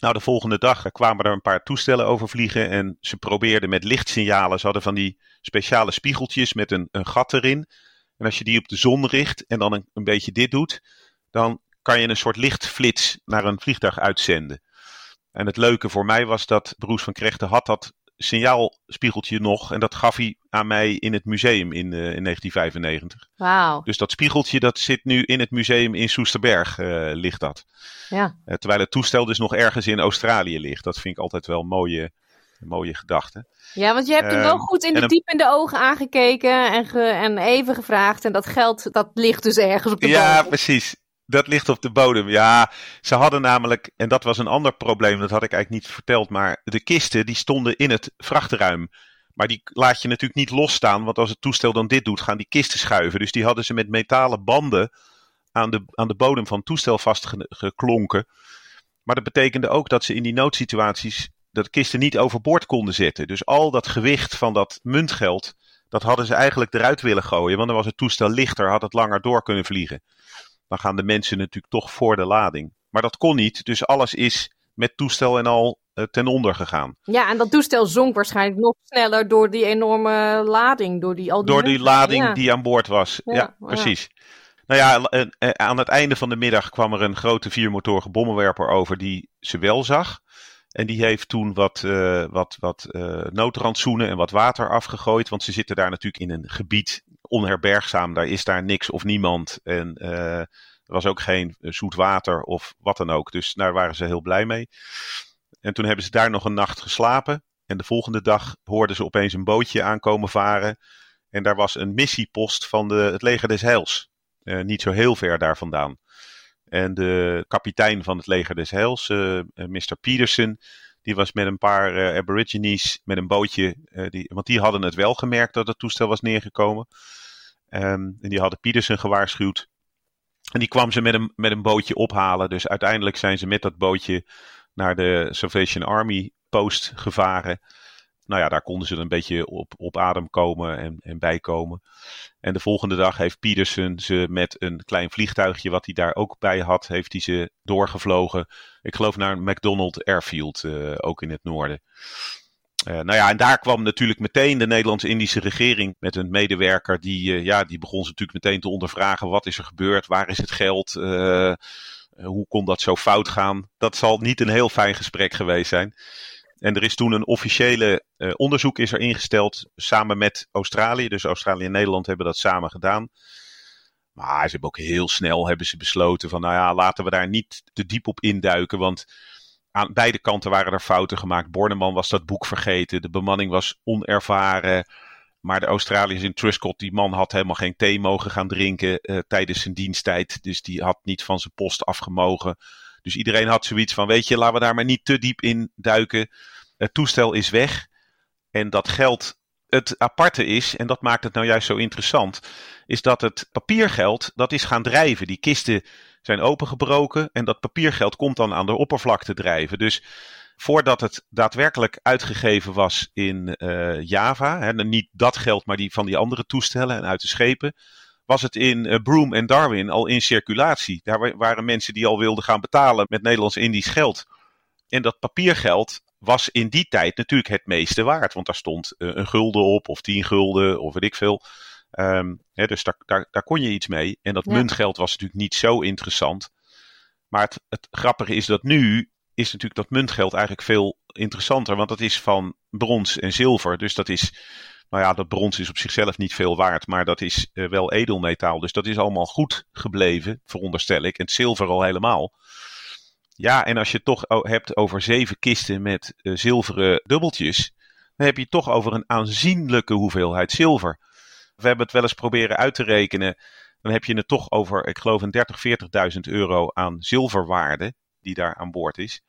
Nou, de volgende dag kwamen er een paar toestellen overvliegen en ze probeerden met lichtsignalen. Ze hadden van die speciale spiegeltjes met een, een gat erin. En als je die op de zon richt en dan een, een beetje dit doet, dan kan je een soort lichtflits naar een vliegtuig uitzenden. En het leuke voor mij was dat Broes van Krechten had dat signaalspiegeltje nog. En dat gaf hij aan mij in het museum in, uh, in 1995. Wauw. Dus dat spiegeltje dat zit nu in het museum in Soesterberg, uh, ligt dat. Ja. Uh, terwijl het toestel dus nog ergens in Australië ligt. Dat vind ik altijd wel een mooie, mooie gedachte. Ja, want je hebt hem wel goed in de diep in de ogen aangekeken en, ge, en even gevraagd. En dat geld, dat ligt dus ergens op de Ja, precies. Dat ligt op de bodem. Ja, ze hadden namelijk, en dat was een ander probleem, dat had ik eigenlijk niet verteld, maar de kisten die stonden in het vrachtruim. Maar die laat je natuurlijk niet losstaan, want als het toestel dan dit doet, gaan die kisten schuiven. Dus die hadden ze met metalen banden aan de, aan de bodem van het toestel vastgeklonken. Maar dat betekende ook dat ze in die noodsituaties de kisten niet overboord konden zetten. Dus al dat gewicht van dat muntgeld, dat hadden ze eigenlijk eruit willen gooien. Want dan was het toestel lichter, had het langer door kunnen vliegen. Dan gaan de mensen natuurlijk toch voor de lading. Maar dat kon niet, dus alles is met toestel en al eh, ten onder gegaan. Ja, en dat toestel zonk waarschijnlijk nog sneller door die enorme lading. Door die, al die door die lading die aan boord was. Ja, precies. Nou ja, eh, eh, aan het einde van de middag kwam er een grote viermotorige bommenwerper over die ze wel zag. En die heeft toen wat, uh, wat, wat uh, noodrandsoenen en wat water afgegooid. Want ze zitten daar natuurlijk in een gebied onherbergzaam. Daar is daar niks of niemand. En uh, er was ook geen zoet water of wat dan ook. Dus daar waren ze heel blij mee. En toen hebben ze daar nog een nacht geslapen. En de volgende dag hoorden ze opeens een bootje aankomen varen. En daar was een missiepost van de, het leger des Heils. niet zo heel ver daar vandaan. En de kapitein van het leger des Heils, Mr. Peterson, die was met een paar uh, aborigines met een bootje, uh, die, want die hadden het wel gemerkt dat het toestel was neergekomen. Um, en die hadden Peterson gewaarschuwd. En die kwam ze met een, met een bootje ophalen. Dus uiteindelijk zijn ze met dat bootje naar de Salvation Army post gevaren nou ja, daar konden ze een beetje op, op adem komen en, en bijkomen. En de volgende dag heeft Peterson ze met een klein vliegtuigje, wat hij daar ook bij had, heeft hij ze doorgevlogen. Ik geloof naar een McDonald Airfield, uh, ook in het noorden. Uh, nou ja, en daar kwam natuurlijk meteen de Nederlands-Indische regering met een medewerker. Die, uh, ja, die begon ze natuurlijk meteen te ondervragen. Wat is er gebeurd? Waar is het geld? hoe kon dat zo fout gaan? Dat zal niet een heel fijn gesprek geweest zijn. En er is toen een officiële uh, onderzoek is er ingesteld samen met Australië. Dus Australië en Nederland hebben dat samen gedaan. Maar ze hebben ook heel snel hebben ze besloten van nou ja, laten we daar niet te diep op induiken. Want aan beide kanten waren er fouten gemaakt. Borneman was dat boek vergeten. De bemanning was onervaren. Maar de Australiërs in Truscott, die man had helemaal geen thee mogen gaan drinken uh, tijdens zijn diensttijd. Dus die had niet van zijn post afgemogen. Dus iedereen had zoiets van, weet je, laten we daar maar niet te diep in duiken. Het toestel is weg. En dat geld, het aparte is, en dat maakt het nou juist zo interessant, is dat het papiergeld, dat is gaan drijven. Die kisten zijn opengebroken en dat papiergeld komt dan aan de oppervlakte drijven. Dus voordat het daadwerkelijk uitgegeven was in uh, Java, hè, niet dat geld, maar die van die andere toestellen en uit de schepen, was het in uh, Broome en Darwin al in circulatie. Daar waren mensen die al wilden gaan betalen met Nederlands-Indisch geld. En dat papiergeld was in die tijd natuurlijk het meeste waard. Want daar stond uh, een gulden op, of tien gulden, of weet ik veel. Um, hè, dus daar, daar, daar, kon je iets mee. En dat ja. muntgeld was natuurlijk niet zo interessant. Maar het, het grappige is dat nu is natuurlijk dat muntgeld eigenlijk veel interessanter. Want dat is van brons en zilver. Dus dat is nou ja, dat brons is op zichzelf niet veel waard, maar dat is uh, wel edelmetaal. Dus dat is allemaal goed gebleven, veronderstel ik. En het zilver al helemaal. Ja, en als je het toch hebt over zeven kisten met uh, zilveren dubbeltjes, dan heb je het toch over een aanzienlijke hoeveelheid zilver. We hebben het wel eens proberen uit te rekenen. Dan heb je het toch over, ik geloof, een 30, 40.000 euro aan zilverwaarde die daar aan boord is.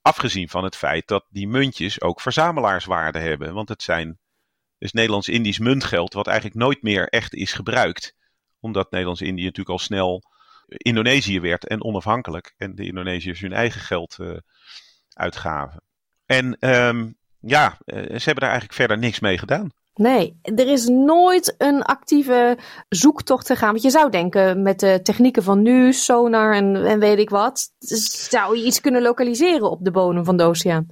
Afgezien van het feit dat die muntjes ook verzamelaarswaarde hebben. Want het zijn dus Nederlands-Indisch muntgeld, wat eigenlijk nooit meer echt is gebruikt. Omdat Nederlands-Indië natuurlijk al snel Indonesië werd en onafhankelijk. En de Indonesiërs hun eigen geld uh, uitgaven. En um, ja, uh, ze hebben daar eigenlijk verder niks mee gedaan. Nee, er is nooit een actieve zoektocht gegaan. Want je zou denken, met de technieken van nu, sonar en, en weet ik wat, zou je iets kunnen lokaliseren op de bodem van de oceaan.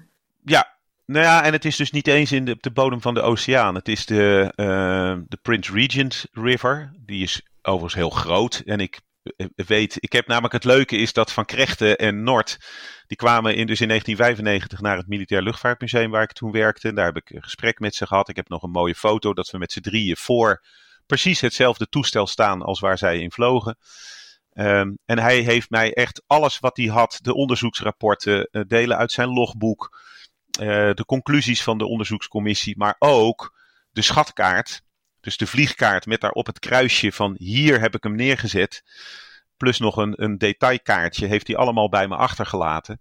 Ja, nou ja, en het is dus niet eens in de, op de bodem van de oceaan. Het is de, uh, de Prince Regent River. Die is overigens heel groot. En ik eh, weet, ik heb namelijk het leuke is dat Van Krechten en Noord, die kwamen in, dus in 1995 naar het Militair Luchtvaartmuseum waar ik toen werkte. En daar heb ik een gesprek met ze gehad. Ik heb nog een mooie foto dat we met z'n drieën voor precies hetzelfde toestel staan als waar zij in vlogen. Um, en hij heeft mij echt alles wat hij had, de onderzoeksrapporten, uh, delen uit zijn logboek, de conclusies van de onderzoekscommissie, maar ook de schatkaart. Dus de vliegkaart met daarop het kruisje van hier heb ik hem neergezet. Plus nog een, een detailkaartje heeft hij allemaal bij me achtergelaten.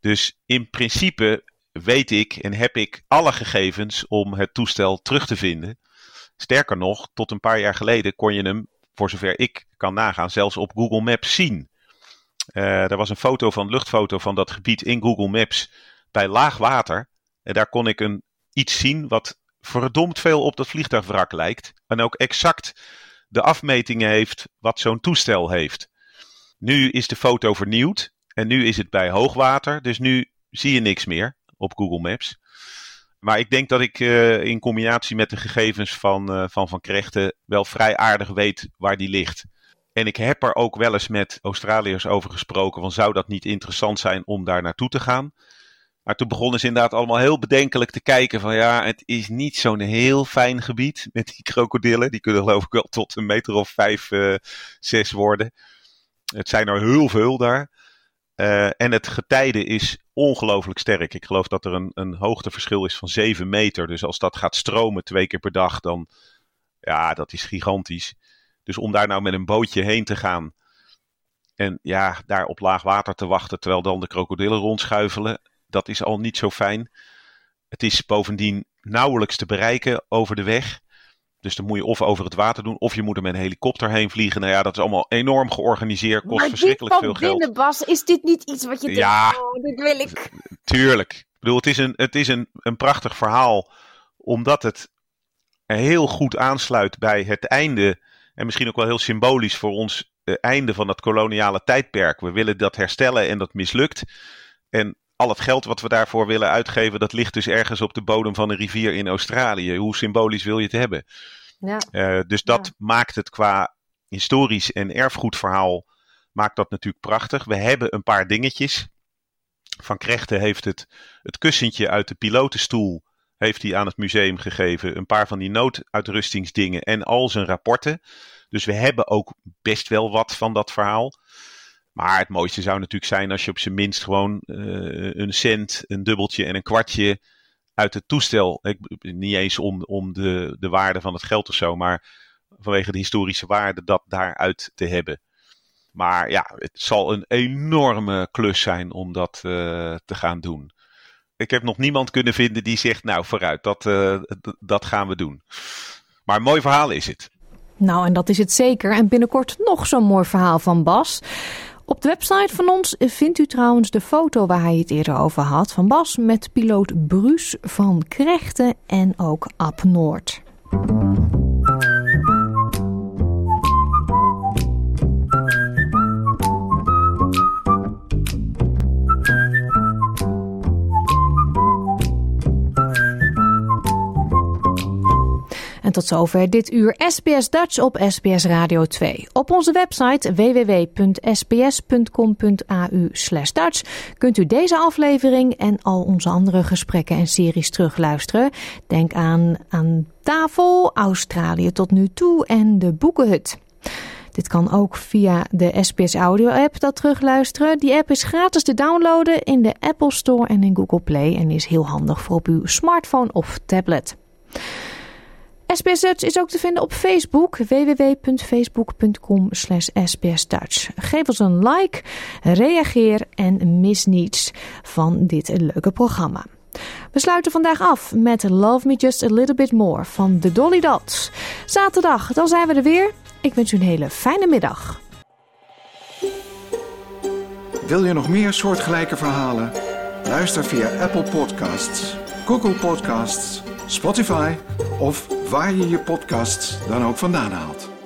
Dus in principe weet ik en heb ik alle gegevens om het toestel terug te vinden. Sterker nog, tot een paar jaar geleden kon je hem, voor zover ik kan nagaan, zelfs op Google Maps zien. Uh, er was een foto van, luchtfoto van dat gebied in Google Maps bij laag water. En daar kon ik een, iets zien wat verdomd veel op dat vliegtuigwrak lijkt. En ook exact de afmetingen heeft wat zo'n toestel heeft. Nu is de foto vernieuwd en nu is het bij hoogwater. Dus nu zie je niks meer op Google Maps. Maar ik denk dat ik uh, in combinatie met de gegevens van uh, Van, van Krechten wel vrij aardig weet waar die ligt. En ik heb er ook wel eens met Australiërs over gesproken. Van zou dat niet interessant zijn om daar naartoe te gaan? Maar toen begonnen ze inderdaad allemaal heel bedenkelijk te kijken van ja, het is niet zo'n heel fijn gebied met die krokodillen. Die kunnen geloof ik wel tot een meter of vijf, uh, zes worden. Het zijn er heel veel daar. Uh, en het getijden is ongelooflijk sterk. Ik geloof dat er een, een hoogteverschil is van 7 meter. Dus als dat gaat stromen twee keer per dag, dan ja, dat is gigantisch. Dus om daar nou met een bootje heen te gaan en ja, daar op laag water te wachten terwijl dan de krokodillen rondschuifelen, dat is al niet zo fijn. Het is bovendien nauwelijks te bereiken over de weg. Dus dan moet je of over het water doen, of je moet er met een helikopter heen vliegen. Nou ja, dat is allemaal enorm georganiseerd, kost maar verschrikkelijk veel binnen, geld. Bas, is dit niet iets wat je Ja. denkt, oh, dit wil ik. Tuurlijk. Ik bedoel, het is een, het is een, een prachtig verhaal, omdat het heel goed aansluit bij het einde, en misschien ook wel heel symbolisch voor ons eh, einde van dat koloniale tijdperk. We willen dat herstellen en dat mislukt. En al het geld wat we daarvoor willen uitgeven, dat ligt dus ergens op de bodem van een rivier in Australië. Hoe symbolisch wil je het hebben? Ja. Uh, dus dat maakt het qua historisch en erfgoedverhaal maakt dat natuurlijk prachtig. We hebben een paar dingetjes. Van Krechten heeft het, het kussentje uit de pilotenstoel heeft hij aan het museum gegeven. Een paar van die nooduitrustingsdingen en al zijn rapporten. Dus we hebben ook best wel wat van dat verhaal. Maar het mooiste zou natuurlijk zijn als je op zijn minst gewoon uh, een cent, een dubbeltje en een kwartje uit het toestel. Ik, niet eens om, om de, de waarde van het geld of zo, maar vanwege de historische waarde dat daaruit te hebben. Maar ja, het zal een enorme klus zijn om dat uh, te gaan doen. Ik heb nog niemand kunnen vinden die zegt, nou vooruit, dat, uh, dat gaan we doen. Maar een mooi verhaal is het. Nou, en dat is het zeker. En binnenkort nog zo'n mooi verhaal van Bas. Op de website van ons vindt u trouwens de foto waar hij het eerder over had van Bas met piloot Bruce van Krechten en ook Ab Noord. En tot zover dit uur SBS Dutch op SBS Radio 2. Op onze website www.sbs.com.au Dutch kunt u deze aflevering en al onze andere gesprekken en series terugluisteren. Denk aan Aan tafel, Australië tot nu toe en de Boekenhut. Dit kan ook via de SBS Audio app dat terugluisteren. Die app is gratis te downloaden in de Apple Store en in Google Play en is heel handig voor op uw smartphone of tablet. SBS Dutch is ook te vinden op Facebook, www.facebook.com sbsdutch. Geef ons een like, reageer en mis niets van dit leuke programma. We sluiten vandaag af met Love Me Just a Little Bit More van de Dolly Dots. Zaterdag, dan zijn we er weer. Ik wens u een hele fijne middag. Wil je nog meer soortgelijke verhalen? Luister via Apple Podcasts, Google Podcasts, Spotify of waar je je podcasts dan ook vandaan haalt.